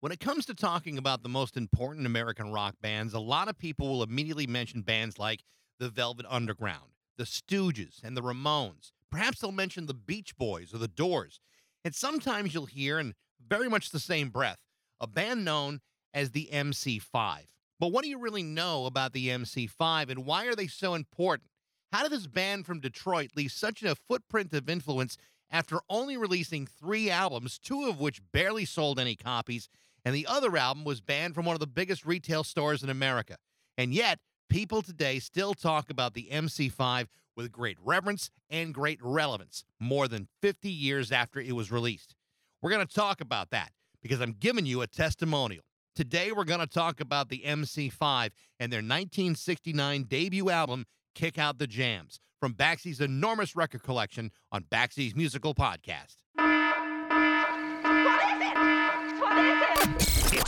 When it comes to talking about the most important American rock bands, a lot of people will immediately mention bands like the Velvet Underground, the Stooges, and the Ramones. Perhaps they'll mention the Beach Boys or the Doors. And sometimes you'll hear, in very much the same breath, a band known as the MC5. But what do you really know about the MC5 and why are they so important? How did this band from Detroit leave such a footprint of influence after only releasing three albums, two of which barely sold any copies, and the other album was banned from one of the biggest retail stores in America? And yet, people today still talk about the MC5 with great reverence and great relevance more than 50 years after it was released. We're going to talk about that because I'm giving you a testimonial. Today, we're going to talk about the MC5 and their 1969 debut album, Kick Out the Jams, from Baxy's enormous record collection on Baxy's Musical Podcast.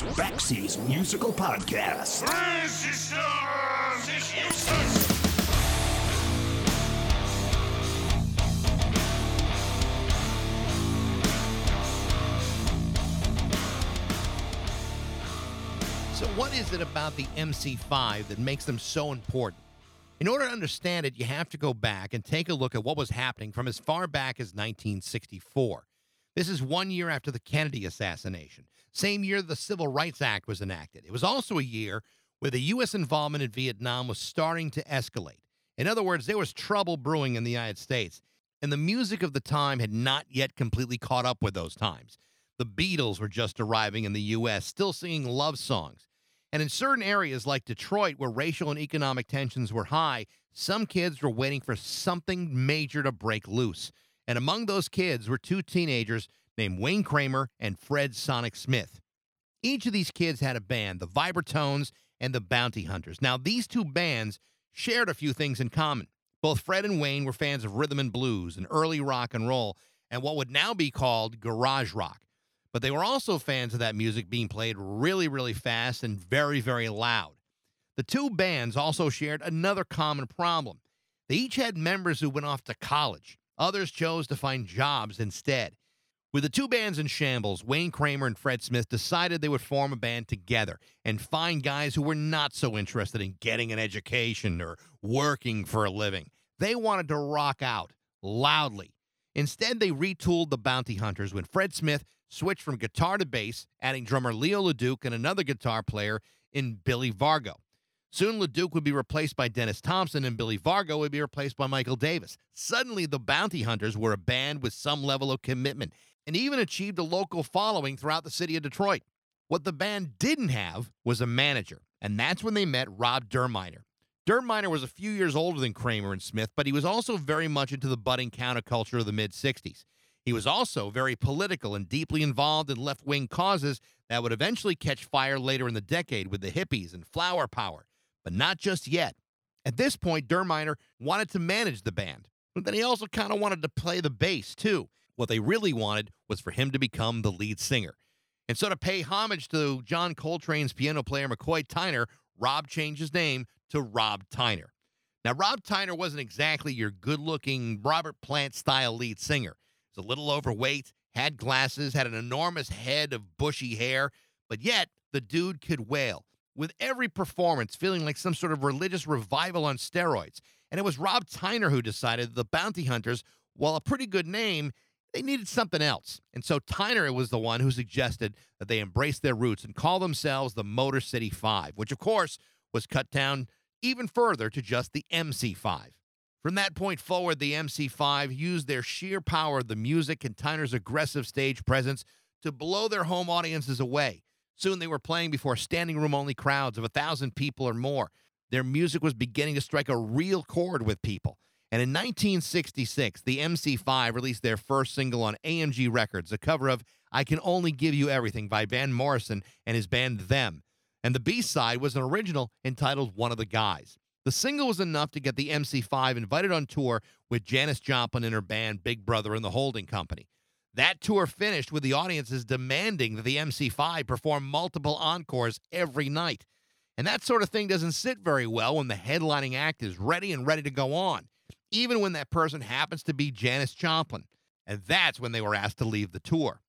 It's Baxy's Musical Podcast. So, what is it about the MC5 that makes them so important? In order to understand it, you have to go back and take a look at what was happening from as far back as 1964. This is one year after the Kennedy assassination, same year the Civil Rights Act was enacted. It was also a year where the U.S. involvement in Vietnam was starting to escalate. In other words, there was trouble brewing in the United States, and the music of the time had not yet completely caught up with those times. The Beatles were just arriving in the U.S., still singing love songs. And in certain areas like Detroit, where racial and economic tensions were high, some kids were waiting for something major to break loose. And among those kids were two teenagers named Wayne Kramer and Fred Sonic Smith. Each of these kids had a band, the Vibratones and the Bounty Hunters. Now, these two bands shared a few things in common. Both Fred and Wayne were fans of rhythm and blues and early rock and roll and what would now be called garage rock but they were also fans of that music being played really, really fast and very, very loud. The two bands also shared another common problem. They each had members who went off to college, others chose to find jobs instead. With the two bands in shambles, Wayne Kramer and Fred Smith decided they would form a band together and find guys who were not so interested in getting an education or working for a living. They wanted to rock out loudly. Instead, they retooled the Bounty Hunters when Fred Smith switched from guitar to bass, adding drummer Leo LeDuc and another guitar player in Billy Vargo. Soon, LeDuc would be replaced by Dennis Thompson, and Billy Vargo would be replaced by Michael Davis. Suddenly, the Bounty Hunters were a band with some level of commitment and even achieved a local following throughout the city of Detroit. What the band didn't have was a manager, and that's when they met Rob Derminer. Derminer was a few years older than Kramer and Smith, but he was also very much into the budding counterculture of the mid 60s. He was also very political and deeply involved in left wing causes that would eventually catch fire later in the decade with the hippies and flower power, but not just yet. At this point, Derminer wanted to manage the band, but then he also kind of wanted to play the bass too. What they really wanted was for him to become the lead singer. And so, to pay homage to John Coltrane's piano player McCoy Tyner, Rob changed his name to Rob Tyner. Now, Rob Tyner wasn't exactly your good looking Robert Plant style lead singer He's a little overweight, had glasses, had an enormous head of bushy hair, but yet the dude could wail. With every performance feeling like some sort of religious revival on steroids. And it was Rob Tyner who decided the Bounty Hunters, while a pretty good name, they needed something else. And so Tyner was the one who suggested that they embrace their roots and call themselves the Motor City Five, which of course was cut down even further to just the MC5. From that point forward, the MC5 used their sheer power of the music and Tyner's aggressive stage presence to blow their home audiences away. Soon they were playing before standing room only crowds of a thousand people or more. Their music was beginning to strike a real chord with people. And in 1966, the MC5 released their first single on AMG Records, a cover of I Can Only Give You Everything by Van Morrison and his band Them. And the B side was an original entitled One of the Guys. The single was enough to get the MC5 invited on tour with Janis Joplin and her band Big Brother and the Holding Company. That tour finished with the audiences demanding that the MC5 perform multiple encores every night. And that sort of thing doesn't sit very well when the headlining act is ready and ready to go on, even when that person happens to be Janis Joplin. And that's when they were asked to leave the tour.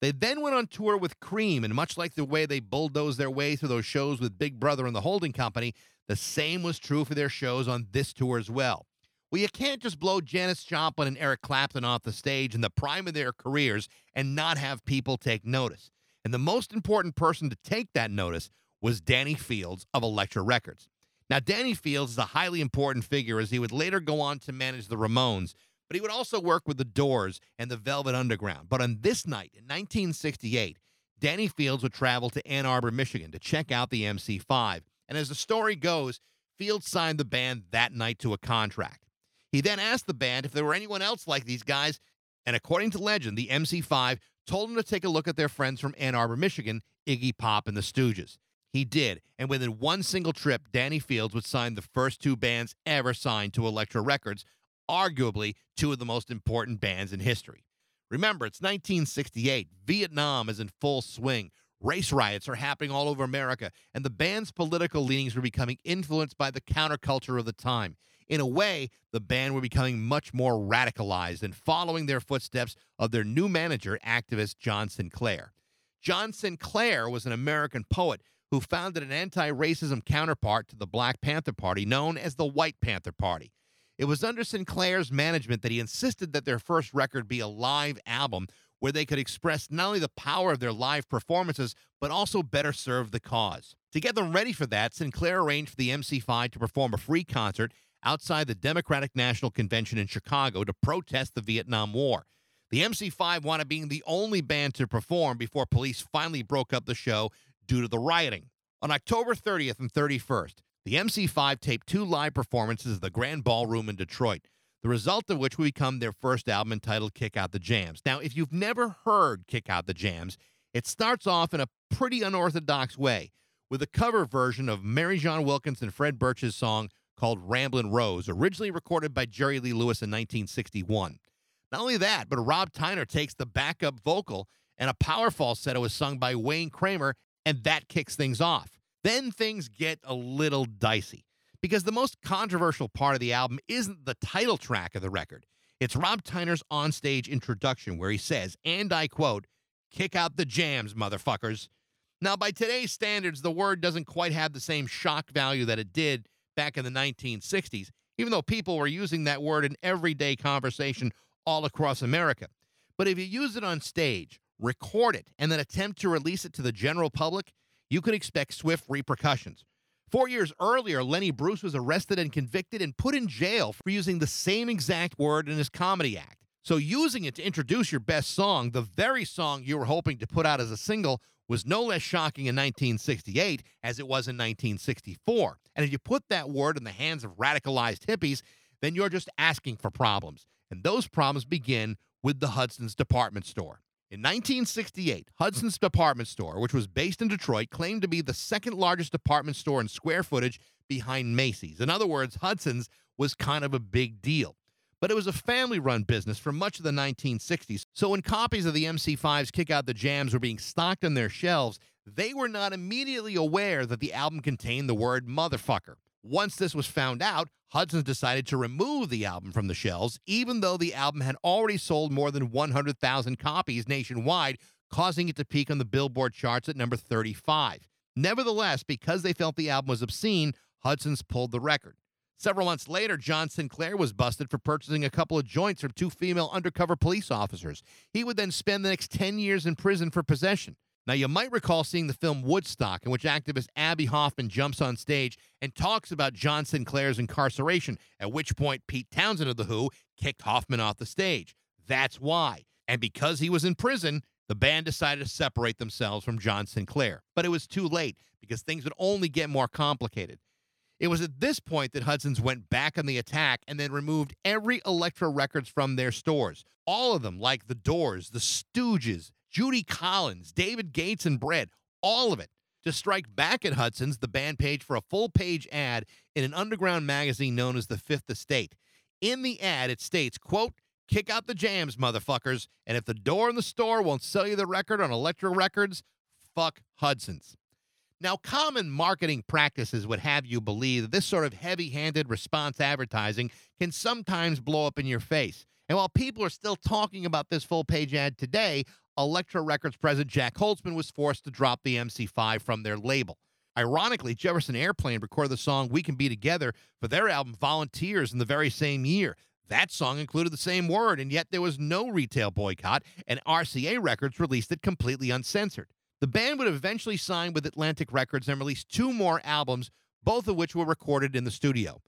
They then went on tour with Cream, and much like the way they bulldozed their way through those shows with Big Brother and the Holding Company, the same was true for their shows on this tour as well. Well, you can't just blow Janis Joplin and Eric Clapton off the stage in the prime of their careers and not have people take notice. And the most important person to take that notice was Danny Fields of Elektra Records. Now, Danny Fields is a highly important figure as he would later go on to manage the Ramones, but he would also work with the Doors and the Velvet Underground. But on this night in 1968, Danny Fields would travel to Ann Arbor, Michigan to check out the MC5. And as the story goes, Fields signed the band that night to a contract. He then asked the band if there were anyone else like these guys, and according to legend, the MC5 told him to take a look at their friends from Ann Arbor, Michigan, Iggy Pop and the Stooges. He did, and within one single trip, Danny Fields would sign the first two bands ever signed to Elektra Records, arguably two of the most important bands in history. Remember, it's 1968. Vietnam is in full swing. Race riots are happening all over America, and the band's political leanings were becoming influenced by the counterculture of the time. In a way, the band were becoming much more radicalized and following their footsteps of their new manager, activist John Sinclair. John Sinclair was an American poet who founded an anti racism counterpart to the Black Panther Party known as the White Panther Party. It was under Sinclair's management that he insisted that their first record be a live album where they could express not only the power of their live performances, but also better serve the cause. To get them ready for that, Sinclair arranged for the MC5 to perform a free concert outside the Democratic National Convention in Chicago to protest the Vietnam War. The MC5 wanted being the only band to perform before police finally broke up the show due to the rioting. On October 30th and 31st, the MC5 taped two live performances at the Grand Ballroom in Detroit, the result of which would become their first album entitled Kick Out the Jams. Now, if you've never heard Kick Out the Jams, it starts off in a pretty unorthodox way with a cover version of Marijohn Wilkins and Fred Burch's song called Ramblin' Rose, originally recorded by Jerry Lee Lewis in 1961. Not only that, but Rob Tyner takes the backup vocal and a power falsetto is sung by Wayne Kramer, and that kicks things off. Then things get a little dicey because the most controversial part of the album isn't the title track of the record. It's Rob Tyner's onstage introduction where he says, and I quote, kick out the jams, motherfuckers. Now, by today's standards, the word doesn't quite have the same shock value that it did back in the 1960s, even though people were using that word in everyday conversation all across America. But if you use it on stage, record it, and then attempt to release it to the general public, you could expect swift repercussions. Four years earlier, Lenny Bruce was arrested and convicted and put in jail for using the same exact word in his comedy act. So, using it to introduce your best song, the very song you were hoping to put out as a single, was no less shocking in 1968 as it was in 1964. And if you put that word in the hands of radicalized hippies, then you're just asking for problems. And those problems begin with the Hudson's department store. In 1968, Hudson's department store, which was based in Detroit, claimed to be the second largest department store in square footage behind Macy's. In other words, Hudson's was kind of a big deal. But it was a family run business for much of the 1960s. So when copies of the MC5's Kick Out the Jams were being stocked on their shelves, they were not immediately aware that the album contained the word motherfucker. Once this was found out, Hudson's decided to remove the album from the shelves, even though the album had already sold more than 100,000 copies nationwide, causing it to peak on the Billboard charts at number 35. Nevertheless, because they felt the album was obscene, Hudson's pulled the record. Several months later, John Sinclair was busted for purchasing a couple of joints from two female undercover police officers. He would then spend the next 10 years in prison for possession. Now, you might recall seeing the film Woodstock, in which activist Abbie Hoffman jumps on stage and talks about John Sinclair's incarceration, at which point Pete Townshend of The Who kicked Hoffman off the stage. That's why. And because he was in prison, the band decided to separate themselves from John Sinclair. But it was too late because things would only get more complicated. It was at this point that Hudson's went back on the attack and then removed every Elektra Records from their stores. All of them, like The Doors, The Stooges, Judy Collins, David Gates, and Bread, all of it. To strike back at Hudson's, the band page for a full page ad in an underground magazine known as The Fifth Estate. In the ad, it states, quote, kick out the jams, motherfuckers, and if the door in the store won't sell you the record on Elektra Records, fuck Hudson's. Now, common marketing practices would have you believe that this sort of heavy handed response advertising can sometimes blow up in your face. And while people are still talking about this full page ad today, Elektra Records president Jac Holzman was forced to drop the MC5 from their label. Ironically, Jefferson Airplane recorded the song We Can Be Together for their album Volunteers in the very same year. That song included the same word, and yet there was no retail boycott, and RCA Records released it completely uncensored. The band would eventually sign with Atlantic Records and release two more albums, both of which were recorded in the studio.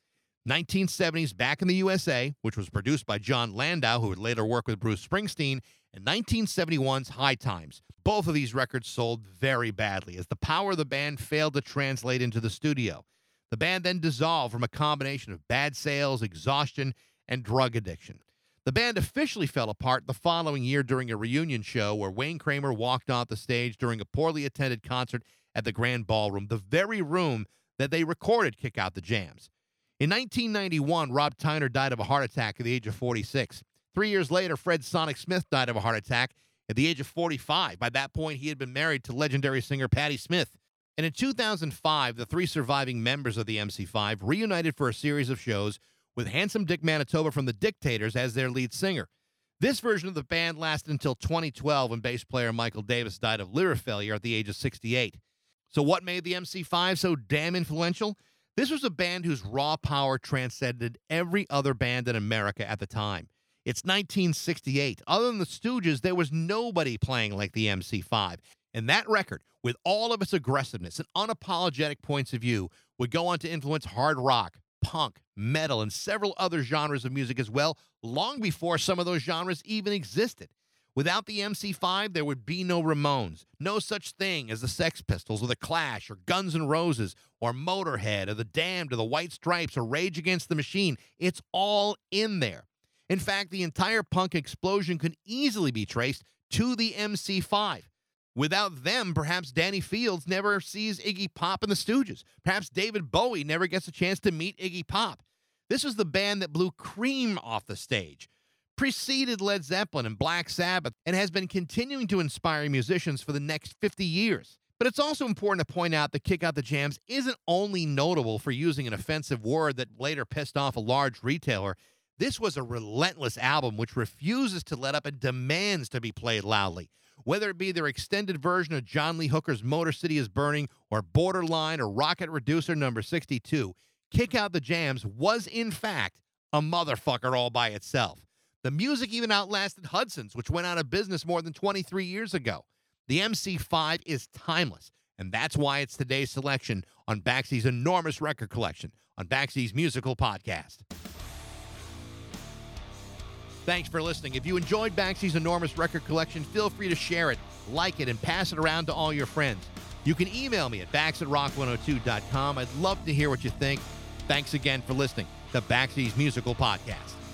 1970s Back in the USA, which was produced by Jon Landau, who would later work with Bruce Springsteen, and 1971's High Times. Both of these records sold very badly as the power of the band failed to translate into the studio. The band then dissolved from a combination of bad sales, exhaustion, and drug addiction. The band officially fell apart the following year during a reunion show where Wayne Kramer walked off the stage during a poorly attended concert at the Grand Ballroom, the very room that they recorded Kick Out the Jams. In 1991, Rob Tyner died of a heart attack at the age of 46. Three years later, Fred Sonic Smith died of a heart attack at the age of 45. By that point, he had been married to legendary singer Patti Smith. And in 2005, the three surviving members of the MC5 reunited for a series of shows with Handsome Dick Manitoba from the Dictators as their lead singer. This version of the band lasted until 2012 when bass player Michael Davis died of liver failure at the age of 68. So, what made the MC5 so damn influential? This was a band whose raw power transcended every other band in America at the time. It's 1968. Other than the Stooges, there was nobody playing like the MC5. And that record, with all of its aggressiveness and unapologetic points of view, would go on to influence hard rock, punk, metal, and several other genres of music as well, long before some of those genres even existed. Without the MC5, there would be no Ramones, no such thing as the Sex Pistols or the Clash or Guns N' Roses or Motorhead or the Damned or the White Stripes or Rage Against the Machine. It's all in there. In fact, the entire punk explosion could easily be traced to the MC5. Without them, perhaps Danny Fields never sees Iggy Pop and the Stooges. Perhaps David Bowie never gets a chance to meet Iggy Pop. This was the band that blew cream off the stage preceded Led Zeppelin and Black Sabbath and has been continuing to inspire musicians for the next 50 years. But it's also important to point out that Kick Out the Jams isn't only notable for using an offensive word that later pissed off a large retailer. This was a relentless album which refuses to let up and demands to be played loudly. Whether it be their extended version of John Lee Hooker's Motor City is Burning or Borderline or Rocket Reducer number 62, Kick Out the Jams was in fact a motherfucker all by itself. The music even outlasted Hudson's, which went out of business more than 23 years ago. The MC5 is timeless, and that's why it's today's selection on Baxi's enormous record collection on Baxi's musical podcast. Thanks for listening. If you enjoyed Baxi's enormous record collection, feel free to share it, like it, and pass it around to all your friends. You can email me at bax at rock102.com. I'd love to hear what you think. Thanks again for listening to Baxi's musical podcast.